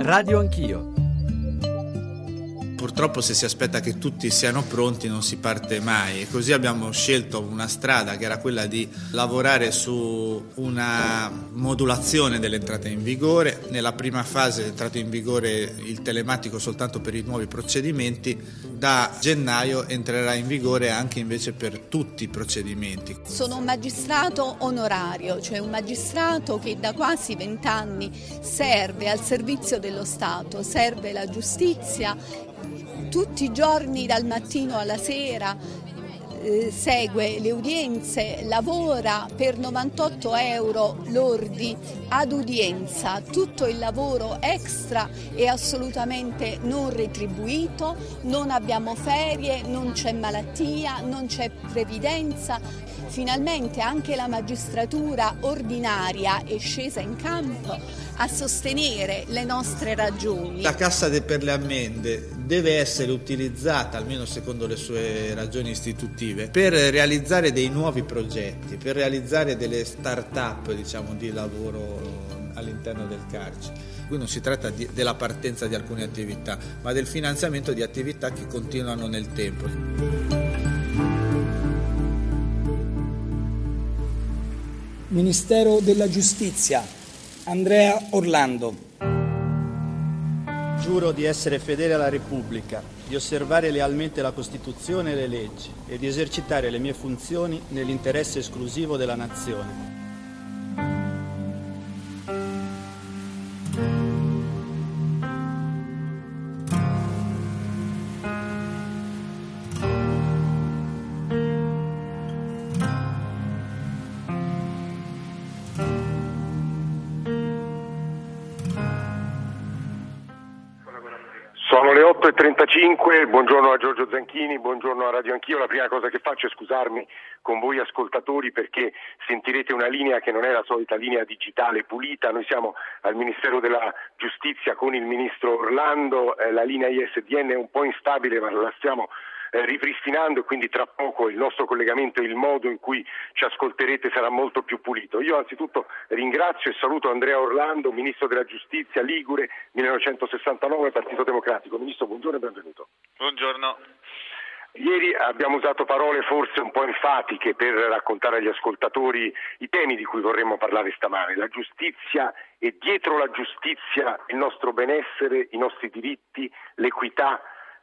Radio Anch'io Purtroppo se si aspetta che tutti siano pronti non si parte mai e così abbiamo scelto una strada che era quella di lavorare su una modulazione dell'entrata in vigore. Nella prima fase è entrato in vigore il telematico soltanto per i nuovi procedimenti, da gennaio entrerà in vigore anche invece per tutti i procedimenti. Sono un magistrato onorario, cioè un magistrato che da quasi vent'anni serve al servizio dello Stato, serve la giustizia tutti i giorni dal mattino alla sera eh, segue le udienze, lavora per 98 euro lordi ad udienza, tutto il lavoro extra è assolutamente non retribuito, non abbiamo ferie, non c'è malattia, non c'è previdenza. Finalmente anche la magistratura ordinaria è scesa in campo a sostenere le nostre ragioni. La cassa per le ammende deve essere utilizzata, almeno secondo le sue ragioni istitutive, per realizzare dei nuovi progetti, per realizzare delle start-up diciamo, di lavoro all'interno del carcere. Qui non si tratta di, della partenza di alcune attività, ma del finanziamento di attività che continuano nel tempo. Ministero della Giustizia, Andrea Orlando. Giuro di essere fedele alla Repubblica, di osservare lealmente la Costituzione e le leggi e di esercitare le mie funzioni nell'interesse esclusivo della Nazione. Buongiorno a Radio Anch'io. La prima cosa che faccio è scusarmi con voi ascoltatori perché sentirete una linea che non è la solita linea digitale pulita. Noi siamo al Ministero della Giustizia con il Ministro Orlando, eh, la linea ISDN è un po' instabile ma la stiamo eh, ripristinando e quindi tra poco il nostro collegamento e il modo in cui ci ascolterete sarà molto più pulito. Io anzitutto ringrazio e saluto Andrea Orlando, Ministro della Giustizia, Ligure, 1969, Partito Democratico. Ministro, buongiorno e benvenuto. Buongiorno. Ieri abbiamo usato parole forse un po' enfatiche per raccontare agli ascoltatori i temi di cui vorremmo parlare stamane, la giustizia e dietro la giustizia il nostro benessere, i nostri diritti, l'equità,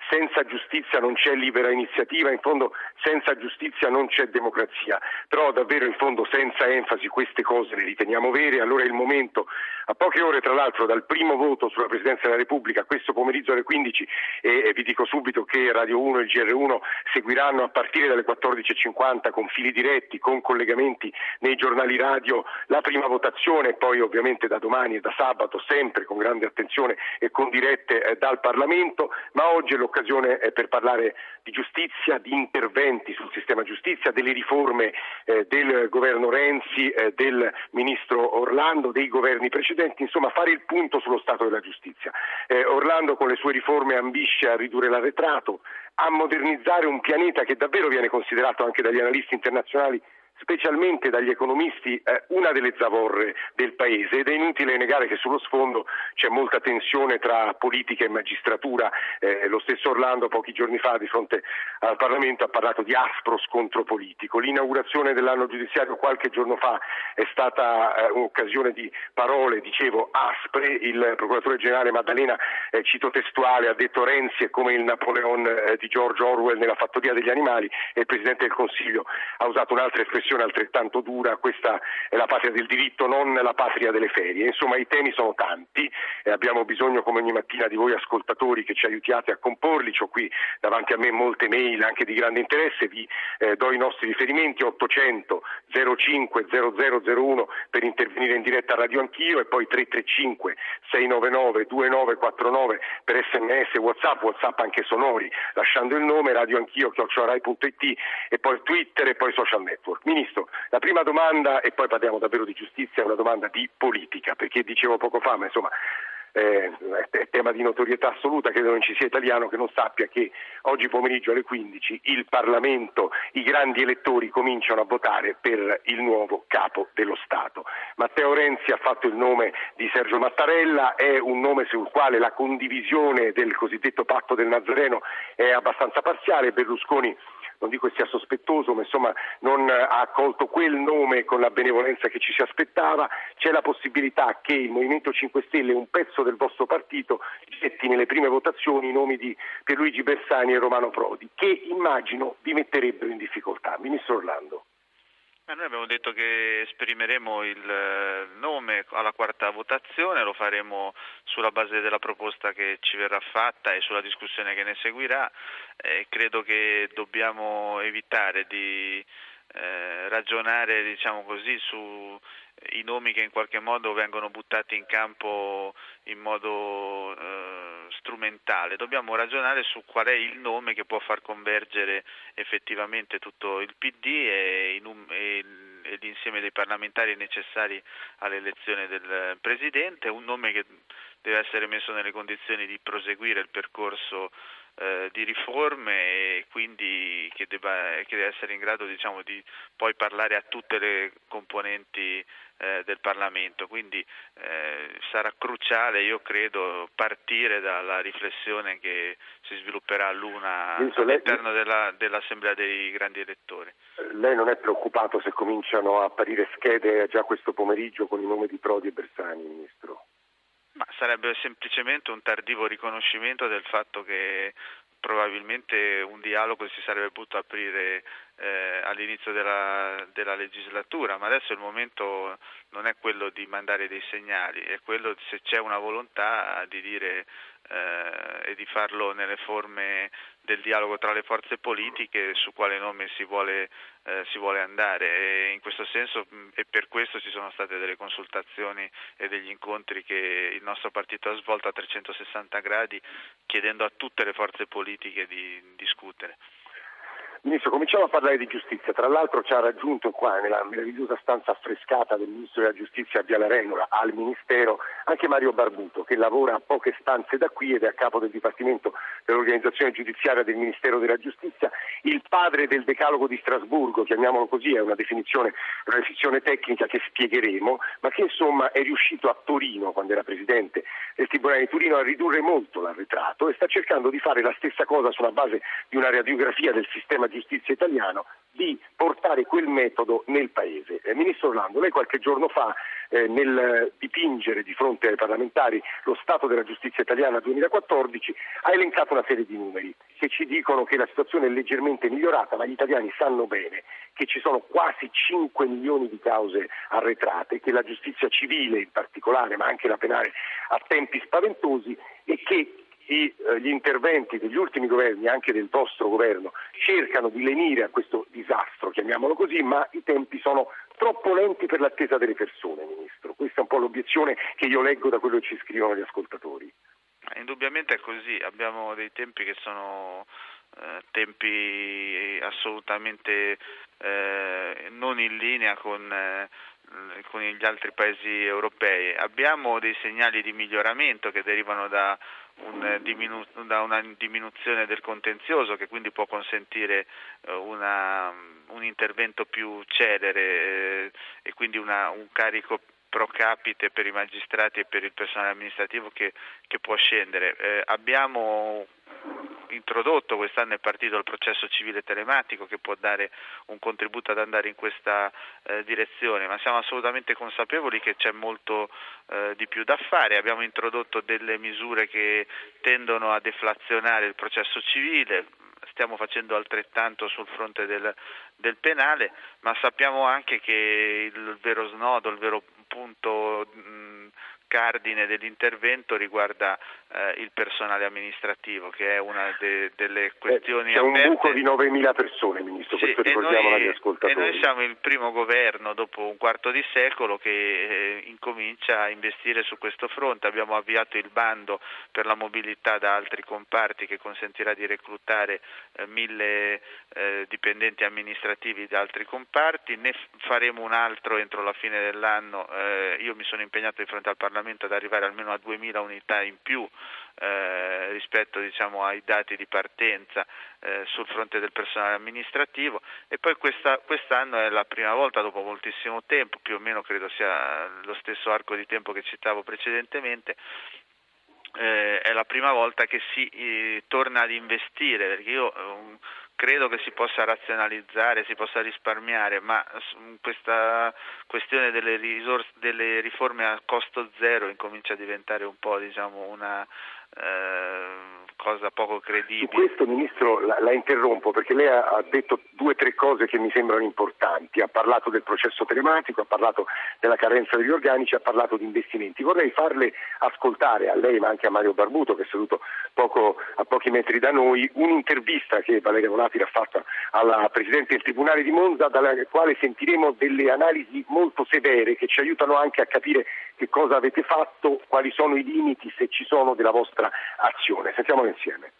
senza giustizia non c'è libera iniziativa, in fondo senza giustizia non c'è democrazia, però davvero in fondo senza enfasi queste cose le riteniamo vere, allora è il momento, a poche ore tra l'altro dal primo voto sulla Presidenza della Repubblica, questo pomeriggio alle 15 e, vi dico subito che Radio 1 e il GR1 seguiranno a partire dalle 14.50 con fili diretti, con collegamenti nei giornali radio la prima votazione e poi ovviamente da domani e da sabato sempre con grande attenzione e con dirette eh, dal Parlamento, ma oggi è l'occasione eh, per parlare di giustizia, di interventi sul sistema giustizia, delle riforme eh, del governo Renzi, eh, del ministro Orlando, dei governi precedenti, insomma fare il punto sullo stato della giustizia. Orlando con le sue riforme ambisce a ridurre l'arretrato, a modernizzare un pianeta che davvero viene considerato anche dagli analisti internazionali specialmente dagli economisti, eh, una delle zavorre del Paese ed è inutile negare che sullo sfondo c'è molta tensione tra politica e magistratura. Eh, lo stesso Orlando pochi giorni fa di fronte al Parlamento ha parlato di aspro scontro politico. L'inaugurazione dell'anno giudiziario qualche giorno fa è stata eh, un'occasione di parole, dicevo, aspre. Il procuratore generale Maddalena, eh, cito testuale, ha detto Renzi è come il Napoleon eh, di George Orwell nella fattoria degli animali e il Presidente del Consiglio ha usato un'altra espressione espressione altrettanto dura, questa è la patria del diritto, non la patria delle ferie. Insomma, i temi sono tanti e abbiamo bisogno come ogni mattina di voi ascoltatori che ci aiutiate a comporli. Ho qui davanti a me molte mail anche di grande interesse, vi eh, do i nostri riferimenti 800 05 0001 per intervenire in diretta a Radio Anch'io e poi 335 699 2949 per sms, whatsapp, whatsapp anche sonori, lasciando il nome Radio Anch'io, chiocciorai.it e poi Twitter e poi social network. Ministro, la prima domanda, e poi parliamo davvero di giustizia, è una domanda di politica, perché dicevo poco fa, ma insomma eh, è tema di notorietà assoluta, credo non ci sia italiano che non sappia che oggi pomeriggio alle 15 il Parlamento, i grandi elettori cominciano a votare per il nuovo capo dello Stato. Matteo Renzi ha fatto il nome di Sergio Mattarella, è un nome sul quale la condivisione del cosiddetto patto del Nazareno è abbastanza parziale, Berlusconi non dico che sia sospettoso, ma insomma non ha accolto quel nome con la benevolenza che ci si aspettava, c'è la possibilità che il Movimento 5 Stelle, un pezzo del vostro partito, getti nelle prime votazioni i nomi di Pierluigi Bersani e Romano Prodi, che immagino vi metterebbero in difficoltà. Ministro Orlando. Noi abbiamo detto che esprimeremo il eh, nome alla quarta votazione, lo faremo sulla base della proposta che ci verrà fatta e sulla discussione che ne seguirà. Eh, credo che dobbiamo evitare di eh, ragionare diciamo così, su i nomi che in qualche modo vengono buttati in campo in modo eh, strumentale, dobbiamo ragionare su qual è il nome che può far convergere effettivamente tutto il PD e, in, e, e l'insieme dei parlamentari necessari all'elezione del Presidente, un nome che deve essere messo nelle condizioni di proseguire il percorso eh, di riforme e quindi che, debba, che deve essere in grado diciamo, di poi parlare a tutte le componenti eh, del Parlamento. Quindi eh, sarà cruciale, io credo, partire dalla riflessione che si svilupperà l'una all'interno della, dell'Assemblea dei grandi elettori. Lei non è preoccupato se cominciano a apparire schede già questo pomeriggio con i nomi di Prodi e Bersani, Ministro? Ma sarebbe semplicemente un tardivo riconoscimento del fatto che probabilmente un dialogo si sarebbe potuto aprire eh, all'inizio della, della, legislatura, ma adesso il momento non è quello di mandare dei segnali, è quello se c'è una volontà di dire eh, e di farlo nelle forme del dialogo tra le forze politiche su quale nome si vuole, eh, si vuole andare e in questo senso e per questo ci sono state delle consultazioni e degli incontri che il nostro partito ha svolto a 360 gradi chiedendo a tutte le forze politiche di discutere. Ministro, cominciamo a parlare di giustizia. Tra l'altro ci ha raggiunto qua nella meravigliosa stanza affrescata del Ministro della Giustizia a Viale Regola al Ministero anche Mario Barbuto che lavora a poche stanze da qui ed è a capo del Dipartimento dell'Organizzazione Giudiziaria del Ministero della Giustizia, il padre del Decalogo di Strasburgo, chiamiamolo così, è una definizione, una definizione tecnica che spiegheremo, ma che insomma è riuscito a Torino, quando era Presidente del Tribunale di Torino, a ridurre molto l'arretrato e sta cercando di fare la stessa cosa sulla base di una radiografia del sistema giustizia italiano di portare quel metodo nel Paese. Eh, Ministro Orlando, lei qualche giorno fa eh, nel dipingere di fronte ai parlamentari lo stato della giustizia italiana 2014 ha elencato una serie di numeri che ci dicono che la situazione è leggermente migliorata, ma gli italiani sanno bene che ci sono quasi 5 milioni di cause arretrate, che la giustizia civile in particolare, ma anche la penale, ha tempi spaventosi e che gli interventi degli ultimi governi, anche del vostro governo, cercano di lenire a questo disastro, chiamiamolo così, ma i tempi sono troppo lenti per l'attesa delle persone, Ministro. Questa è un po' l'obiezione che io leggo da quello che ci scrivono gli ascoltatori. Indubbiamente è così, abbiamo dei tempi che sono eh, tempi assolutamente eh, non in linea con eh, con gli altri paesi europei. Abbiamo dei segnali di miglioramento che derivano da, un diminu- da una diminuzione del contenzioso che quindi può consentire eh, una, un intervento più celere eh, e quindi una, un carico pro capite per i magistrati e per il personale amministrativo che, che può scendere. Eh, abbiamo introdotto, quest'anno è partito il processo civile telematico che può dare un contributo ad andare in questa eh, direzione, ma siamo assolutamente consapevoli che c'è molto eh, di più da fare. Abbiamo introdotto delle misure che tendono a deflazionare il processo civile, stiamo facendo altrettanto sul fronte del, del penale, ma sappiamo anche che il vero snodo, il vero punto mh, cardine dell'intervento riguarda eh, il personale amministrativo, che è una de- delle questioni C'è aperte. un buco di 9.000 persone, Ministro, sì, questo ricordiamo noi, agli ascoltatori. E noi siamo il primo governo dopo un quarto di secolo che eh, incomincia a investire su questo fronte. Abbiamo avviato il bando per la mobilità da altri comparti che consentirà di reclutare eh, mille eh, dipendenti amministrativi da altri comparti, ne faremo un altro entro la fine dell'anno. Eh, io mi sono impegnato di fronte al Parlamento assolutamente ad arrivare almeno a 2000 unità in più eh, rispetto diciamo, ai dati di partenza eh, sul fronte del personale amministrativo. E poi questa, quest'anno è la prima volta dopo moltissimo tempo, più o meno credo sia lo stesso arco di tempo che citavo precedentemente, eh, è la prima volta che si eh, torna ad investire, perché io eh, credo che si possa razionalizzare, si possa risparmiare, ma questa questione delle, risorse, delle riforme a costo zero incomincia a diventare un po' diciamo, una eh, cosa poco credibile. Su questo Ministro la, la interrompo perché lei ha, ha detto due o tre cose che mi sembrano importanti, ha parlato del processo telematico, ha parlato della carenza degli organici, ha parlato di investimenti. Vorrei farle ascoltare a lei ma anche a Mario Barbuto che è seduto poco, a pochi metri da noi un'intervista che Valeria Volati ha fatto alla Presidente del Tribunale di Monza dalla quale sentiremo delle analisi molto severe che ci aiutano anche a capire che cosa avete fatto, quali sono i limiti, se ci sono, della vostra azione. Sentiamolo insieme.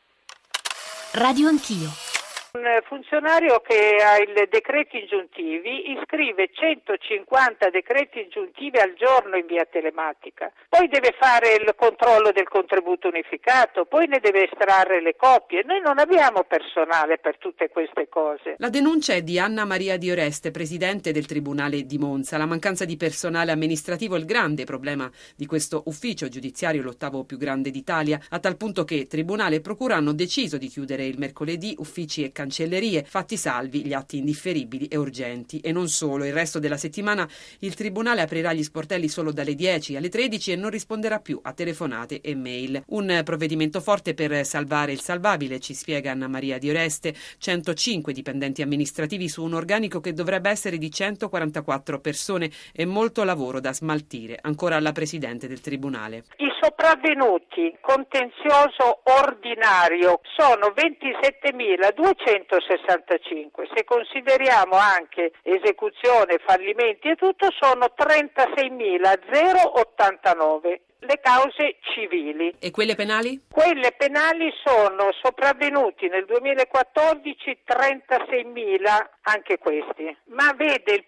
Radio Anch'io. Un funzionario che ha i decreti ingiuntivi iscrive 150 decreti ingiuntivi al giorno in via telematica, poi deve fare il controllo del contributo unificato, poi ne deve estrarre le copie. Noi non abbiamo personale per tutte queste cose. La denuncia è di Anna Maria Di Oreste, presidente del Tribunale di Monza. La mancanza di personale amministrativo è il grande problema di questo ufficio giudiziario, l'ottavo più grande d'Italia, a tal punto che Tribunale e Procura hanno deciso di chiudere il mercoledì uffici e cancellerie, fatti salvi gli atti indifferibili e urgenti. E non solo, il resto della settimana il Tribunale aprirà gli sportelli solo dalle 10 alle 13 e non risponderà più a telefonate e mail. Un provvedimento forte per salvare il salvabile, ci spiega Anna Maria Di Oreste, 105 dipendenti amministrativi su un organico che dovrebbe essere di 144 persone e molto lavoro da smaltire. Ancora alla Presidente del Tribunale. I sopravvenuti contenzioso ordinario sono 27.200 165. Se consideriamo anche esecuzione, fallimenti e tutto, sono 36.089 le cause civili. E quelle penali? Quelle penali sono sopravvenuti nel 2014 36.000 anche questi. Ma vede il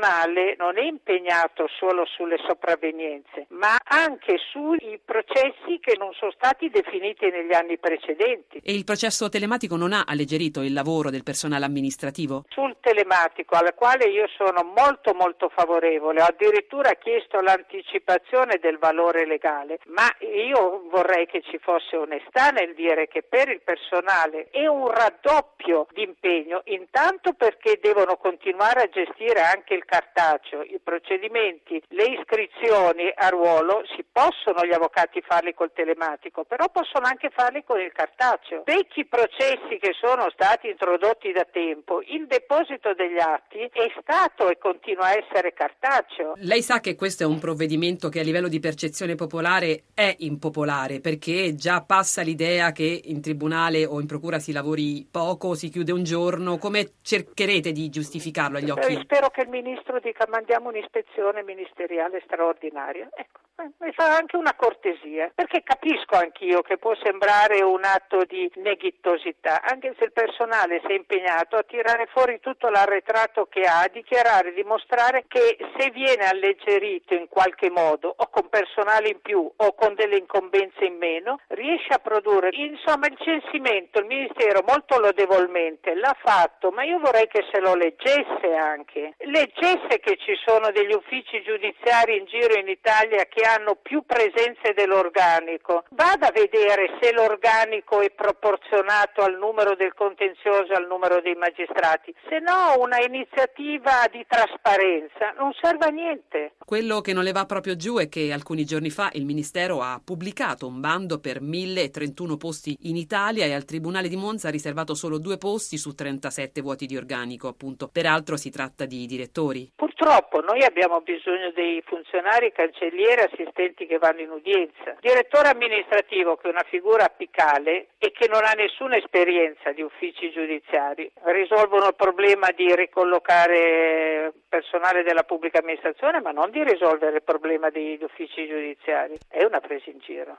personale non è impegnato solo sulle sopravvenienze, ma anche sui processi che non sono stati definiti negli anni precedenti. E il processo telematico non ha alleggerito il lavoro del personale amministrativo? Sul telematico, al quale io sono molto molto favorevole, ho addirittura chiesto l'anticipazione del valore legale, ma io vorrei che ci fosse onestà nel dire che per il personale è un raddoppio di impegno, intanto perché devono continuare a gestire anche il cartaceo, i procedimenti, le iscrizioni a ruolo, si possono gli avvocati farli col telematico, però possono anche farli con il cartaceo. Vecchi processi che sono stati introdotti da tempo, il deposito degli atti è stato e continua a essere cartaceo. Lei sa che questo è un provvedimento che a livello di percezione popolare è impopolare perché già passa l'idea che in tribunale o in procura si lavori poco, si chiude un giorno, come cercherete di giustificarlo agli occhi? Eh, spero che il ministro dica mandiamo un'ispezione ministeriale straordinaria. Ecco mi fa anche una cortesia, perché capisco anch'io che può sembrare un atto di neghittosità, anche se il personale si è impegnato a tirare fuori tutto l'arretrato che ha, a dichiarare, dimostrare che se viene alleggerito in qualche modo, o con personale in più, o con delle incombenze in meno, riesce a produrre. Insomma, il censimento, il Ministero molto lodevolmente l'ha fatto, ma io vorrei che se lo leggesse anche. Leggesse che ci sono degli uffici giudiziari in giro in Italia che hanno più presenze dell'organico. Vada a vedere se l'organico è proporzionato al numero del contenzioso e al numero dei magistrati. Se no una iniziativa di trasparenza non serve a niente. Quello che non le va proprio giù è che alcuni giorni fa il Ministero ha pubblicato un bando per 1031 posti in Italia e al Tribunale di Monza ha riservato solo due posti su 37 vuoti di organico, appunto. Peraltro si tratta di direttori. Purtroppo noi abbiamo bisogno dei funzionari, cancellieri, assistenti che vanno in udienza. Direttore amministrativo che è una figura apicale e che non ha nessuna esperienza di uffici giudiziari, risolvono il problema di ricollocare personale della pubblica amministrazione, ma non di risolvere il problema degli uffici giudiziari. È una presa in giro.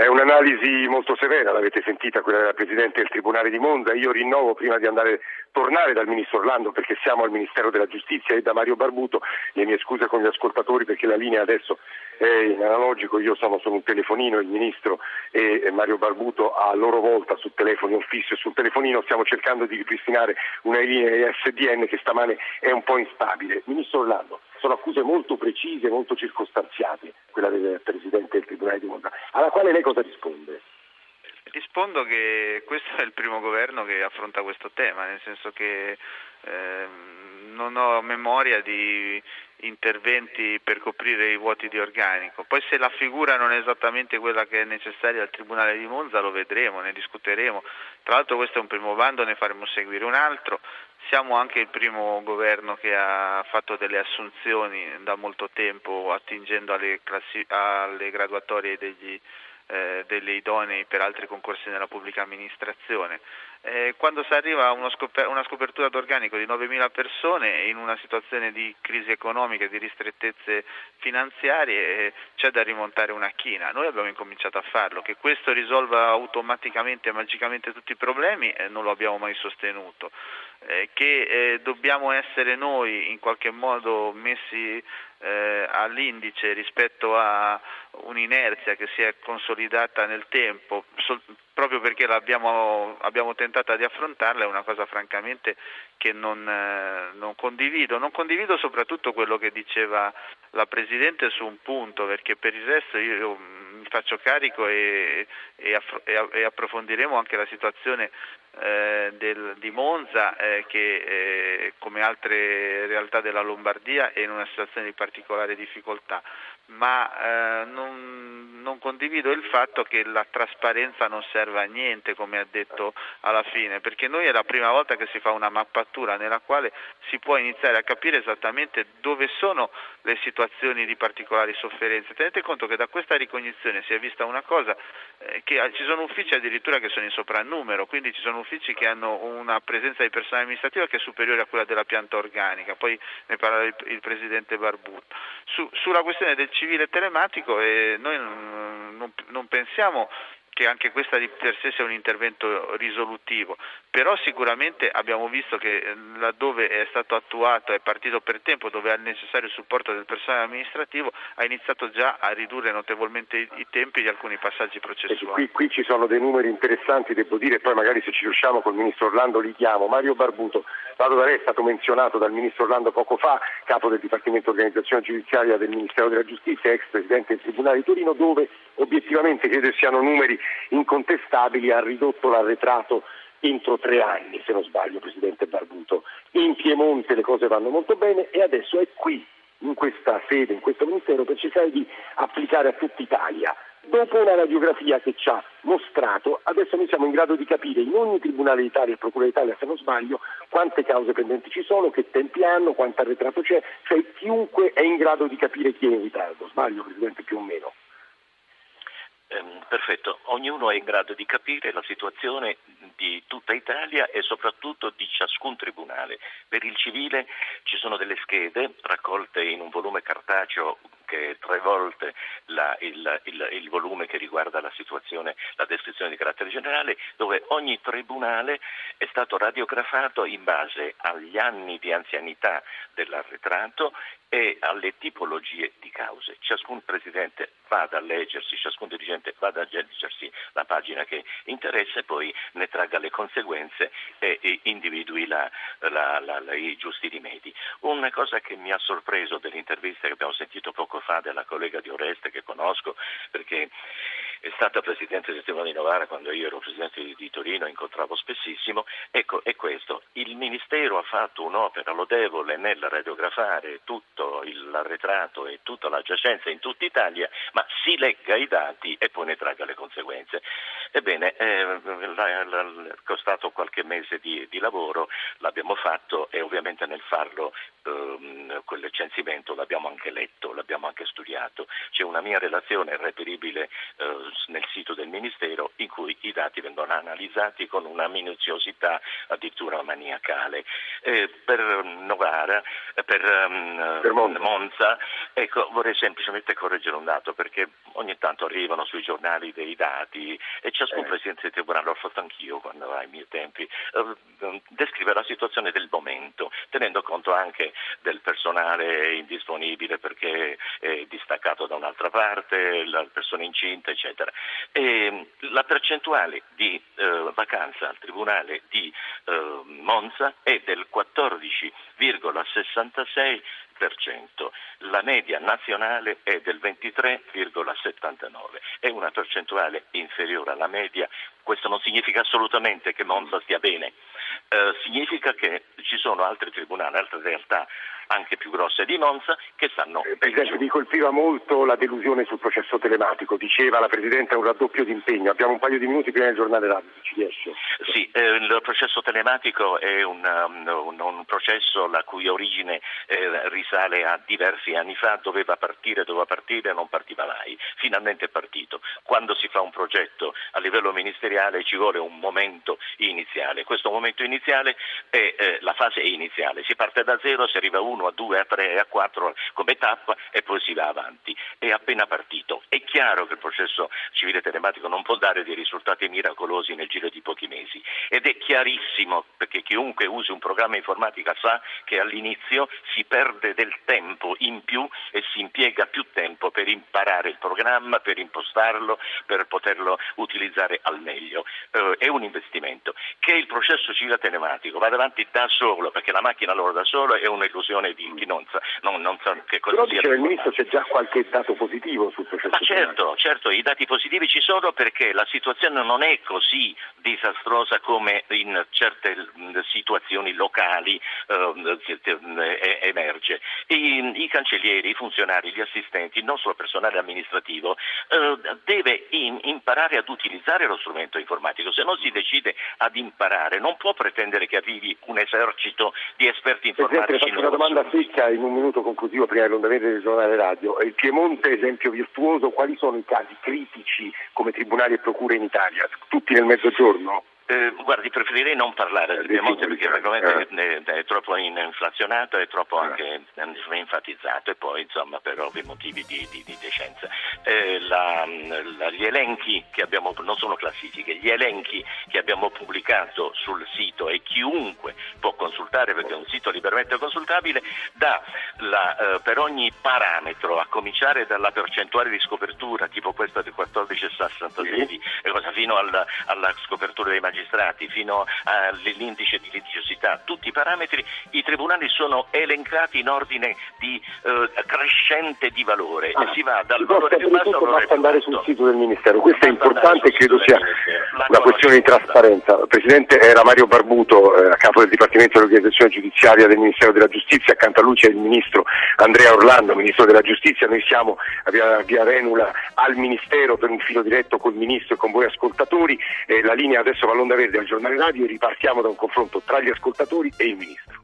È un'analisi molto severa, l'avete sentita, quella della Presidente del Tribunale di Monza. Io rinnovo prima di andare, tornare dal Ministro Orlando perché siamo al Ministero della Giustizia e da Mario Barbuto le mie scuse con gli ascoltatori perché la linea adesso è in analogico, io sono su un telefonino, il Ministro e Mario Barbuto a loro volta su telefoni ufficio e sul telefonino stiamo cercando di ripristinare una linea SDN che stamane è un po' instabile. Ministro Orlando, sono accuse molto precise, molto circostanziate, quella del Presidente del Tribunale di Monza, alla quale lei cosa risponde? Rispondo che questo è il primo governo che affronta questo tema, nel senso che eh, non ho memoria di interventi per coprire i vuoti di organico. Poi se la figura non è esattamente quella che è necessaria al Tribunale di Monza lo vedremo, ne discuteremo. Tra l'altro questo è un primo bando, ne faremo seguire un altro. Siamo anche il primo governo che ha fatto delle assunzioni da molto tempo attingendo alle, classi- alle graduatorie degli, eh, delle idonei per altri concorsi nella pubblica amministrazione. Eh, quando si arriva a scoper- una scopertura d'organico di 9.000 persone in una situazione di crisi economica e di ristrettezze finanziarie eh, c'è da rimontare una china. Noi abbiamo incominciato a farlo, che questo risolva automaticamente e magicamente tutti i problemi eh, non lo abbiamo mai sostenuto. Eh, che eh, dobbiamo essere noi in qualche modo messi eh, all'indice rispetto a un'inerzia che si è consolidata nel tempo, sol- proprio perché abbiamo tentato di affrontarla, è una cosa francamente che non, eh, non, condivido. Non condivido soprattutto quello che diceva la Presidente su un punto, perché per il resto io mi faccio carico e, e, aff- e approfondiremo anche la situazione eh, del, di Monza eh, che eh, come altre realtà della Lombardia è in una situazione di particolare difficoltà, ma eh, non, non, condivido il fatto che la trasparenza non serve a niente, come ha detto alla fine, perché noi è la prima volta che si fa una mappatura nella quale si può iniziare a capire esattamente dove sono le situazioni di particolari sofferenze. Tenete conto che da questa ricognizione si è vista una cosa, eh, che ci sono uffici addirittura che sono in soprannumero, quindi ci sono uffici che hanno una presenza di personale amministrativo che è superiore a quella della pianta organica, poi ne parla il, il Presidente Barbuto. Su, sulla questione del civile telematico eh, noi non, non, non pensiamo che anche questa di per sé sia un intervento risolutivo, però sicuramente abbiamo visto che eh, laddove è stato attuato, è partito per tempo, dove ha il necessario supporto del personale amministrativo, ha iniziato già a ridurre notevolmente i tempi di alcuni passaggi processuali. Qui, qui, ci sono dei numeri interessanti, devo dire, poi magari se ci riusciamo col Ministro Orlando li chiamo. Mario Barbuto, Vado da lei è stato menzionato dal Ministro Orlando poco fa, capo del Dipartimento Organizzazione Giudiziaria del Ministero della Giustizia, ex Presidente del Tribunale di Torino, dove obiettivamente credo siano numeri incontestabili, ha ridotto l'arretrato entro tre anni, se non sbaglio, Presidente Barbuto. In Piemonte le cose vanno molto bene e adesso è qui, in questa sede, in questo Ministero, per cercare di applicare a tutta Italia Dopo una radiografia che ci ha mostrato, adesso noi siamo in grado di capire in ogni Tribunale d'Italia e Procura d'Italia, se non sbaglio, quante cause pendenti ci sono, che tempi hanno, quanto arretrato c'è, cioè chiunque è in grado di capire chi è in ritardo. Sbaglio, Presidente, più o meno. Ehm, perfetto, ognuno è in grado di capire la situazione di tutta Italia e soprattutto di ciascun tribunale. Per il civile ci sono delle schede raccolte in un volume cartaceo che è tre volte la, il, il, il, volume che riguarda la situazione, la descrizione di carattere generale, dove ogni tribunale è stato radiografato in base agli anni di anzianità dell'arretrato e alle tipologie di cause. Ciascun presidente vada a leggersi, ciascun dirigente vada a leggersi la pagina che interessa e poi ne tragga le conseguenze e, e individui la, la, la, i giusti rimedi. Una cosa che mi ha sorpreso dell'intervista che abbiamo sentito poco fa della collega di Oreste che conosco perché è stata presidente del Tribunale di Novara quando io ero presidente di, di Torino, incontravo spessissimo, ecco è questo, il Ministero ha fatto un'opera lodevole nel radiografare tutto l'arretrato e tutta la giacenza in tutta Italia, ma si legga i dati e poi ne traga le conseguenze. Ebbene, eh, è costato qualche mese di, di lavoro, l'abbiamo fatto e ovviamente nel farlo ehm, quel censimento l'abbiamo anche letto, l'abbiamo anche studiato. C'è una mia relazione reperibile eh, nel sito del Ministero in cui i dati vengono analizzati con una minuziosità addirittura maniacale. Eh, per Novara, eh, per, um, per Monza, Monza ecco, vorrei semplicemente correggere un dato perché ogni tanto arrivano sui giornali dei dati e ciascun eh. Presidente del Tribunale, l'ho fatto anch'io quando ai miei tempi, eh, descrive la situazione del momento, tenendo conto anche del personale indisponibile perché è distaccato da un'altra parte, la persona incinta, eccetera. E la percentuale di eh, vacanza al Tribunale di eh, Monza è del 14,66%, la media nazionale è del 23,79%, è una percentuale inferiore alla media, questo non significa assolutamente che Monza stia bene, eh, significa che ci sono altri tribunali, altre realtà anche più grosse di Monza che stanno eh, Presidente, mi colpiva molto la delusione sul processo telematico, diceva la Presidente un raddoppio di impegno, abbiamo un paio di minuti prima del giornale radio, ci riesce? Sì, eh, il processo telematico è un, um, un, un processo la cui origine eh, risale a diversi anni fa, doveva partire, doveva partire, non partiva mai, finalmente è partito. Quando si fa un progetto a livello ministeriale ci vuole un momento iniziale, questo momento iniziale è eh, la fase iniziale, si parte da zero, si arriva a uno 1, a 2, a 3 a 4 come tappa e poi si va avanti. È appena partito. È chiaro che il processo civile telematico non può dare dei risultati miracolosi nel giro di pochi mesi ed è chiarissimo perché chiunque usi un programma informatica sa che all'inizio si perde del tempo in più e si impiega più tempo per imparare il programma, per impostarlo, per poterlo utilizzare al meglio. Eh, è un investimento. Che il processo civile telematico vada avanti da solo perché la macchina lavora da solo è un'illusione di, di Nonza, non, non so che cosa Però sia. Però il Ministro c'è già qualche dato positivo sul processo. Ma certo, certo, i dati positivi ci sono perché la situazione non è così disastrosa come in certe situazioni locali eh, emerge. I, I, cancellieri, i funzionari, gli assistenti, il nostro personale amministrativo eh, deve in, imparare ad utilizzare lo strumento informatico. Se non si decide ad imparare non può pretendere che arrivi un esercito di esperti informatici. Presidente, faccio una domanda secca in un minuto conclusivo prima dell'ondamento del giornale radio. Il Piemonte, esempio virtuoso, quali sono i casi critici come tribunali e procure in Italia? Tutti nel mezzogiorno? Eh, guardi, preferirei non parlare del Piemonte perché l'argomento eh. è, è, troppo inflazionato e troppo eh. anche enfatizzato e poi insomma per ovvi motivi di, di, di decenza. Eh, la, la, gli elenchi che abbiamo, non sono classifiche, gli elenchi che abbiamo pubblicato sul sito e chiunque può consultare perché è un sito liberamente consultabile, dà la, eh, per ogni parametro, a cominciare dalla percentuale di scopertura, tipo questa del 14,66, fino alla, alla scopertura dei magistrati, magistrati fino all'indice di litigiosità, tutti i parametri, i tribunali sono elencati in ordine di eh, crescente di valore ah, e si va dal valore più basso al valore più andare sul sito del Ministero, questo è importante e credo sia una questione di trasparenza. Il Presidente era Mario Barbuto, eh, a capo del Dipartimento dell'Organizzazione Giudiziaria del Ministero della Giustizia, accanto a lui c'è il Ministro Andrea Orlando, Ministro della Giustizia, noi siamo a via, via Renula al Ministero per un filo diretto col Ministro e con voi ascoltatori, eh, la linea adesso va all'onda Verde al giornale radio e ripartiamo da un confronto tra gli ascoltatori e il Ministro.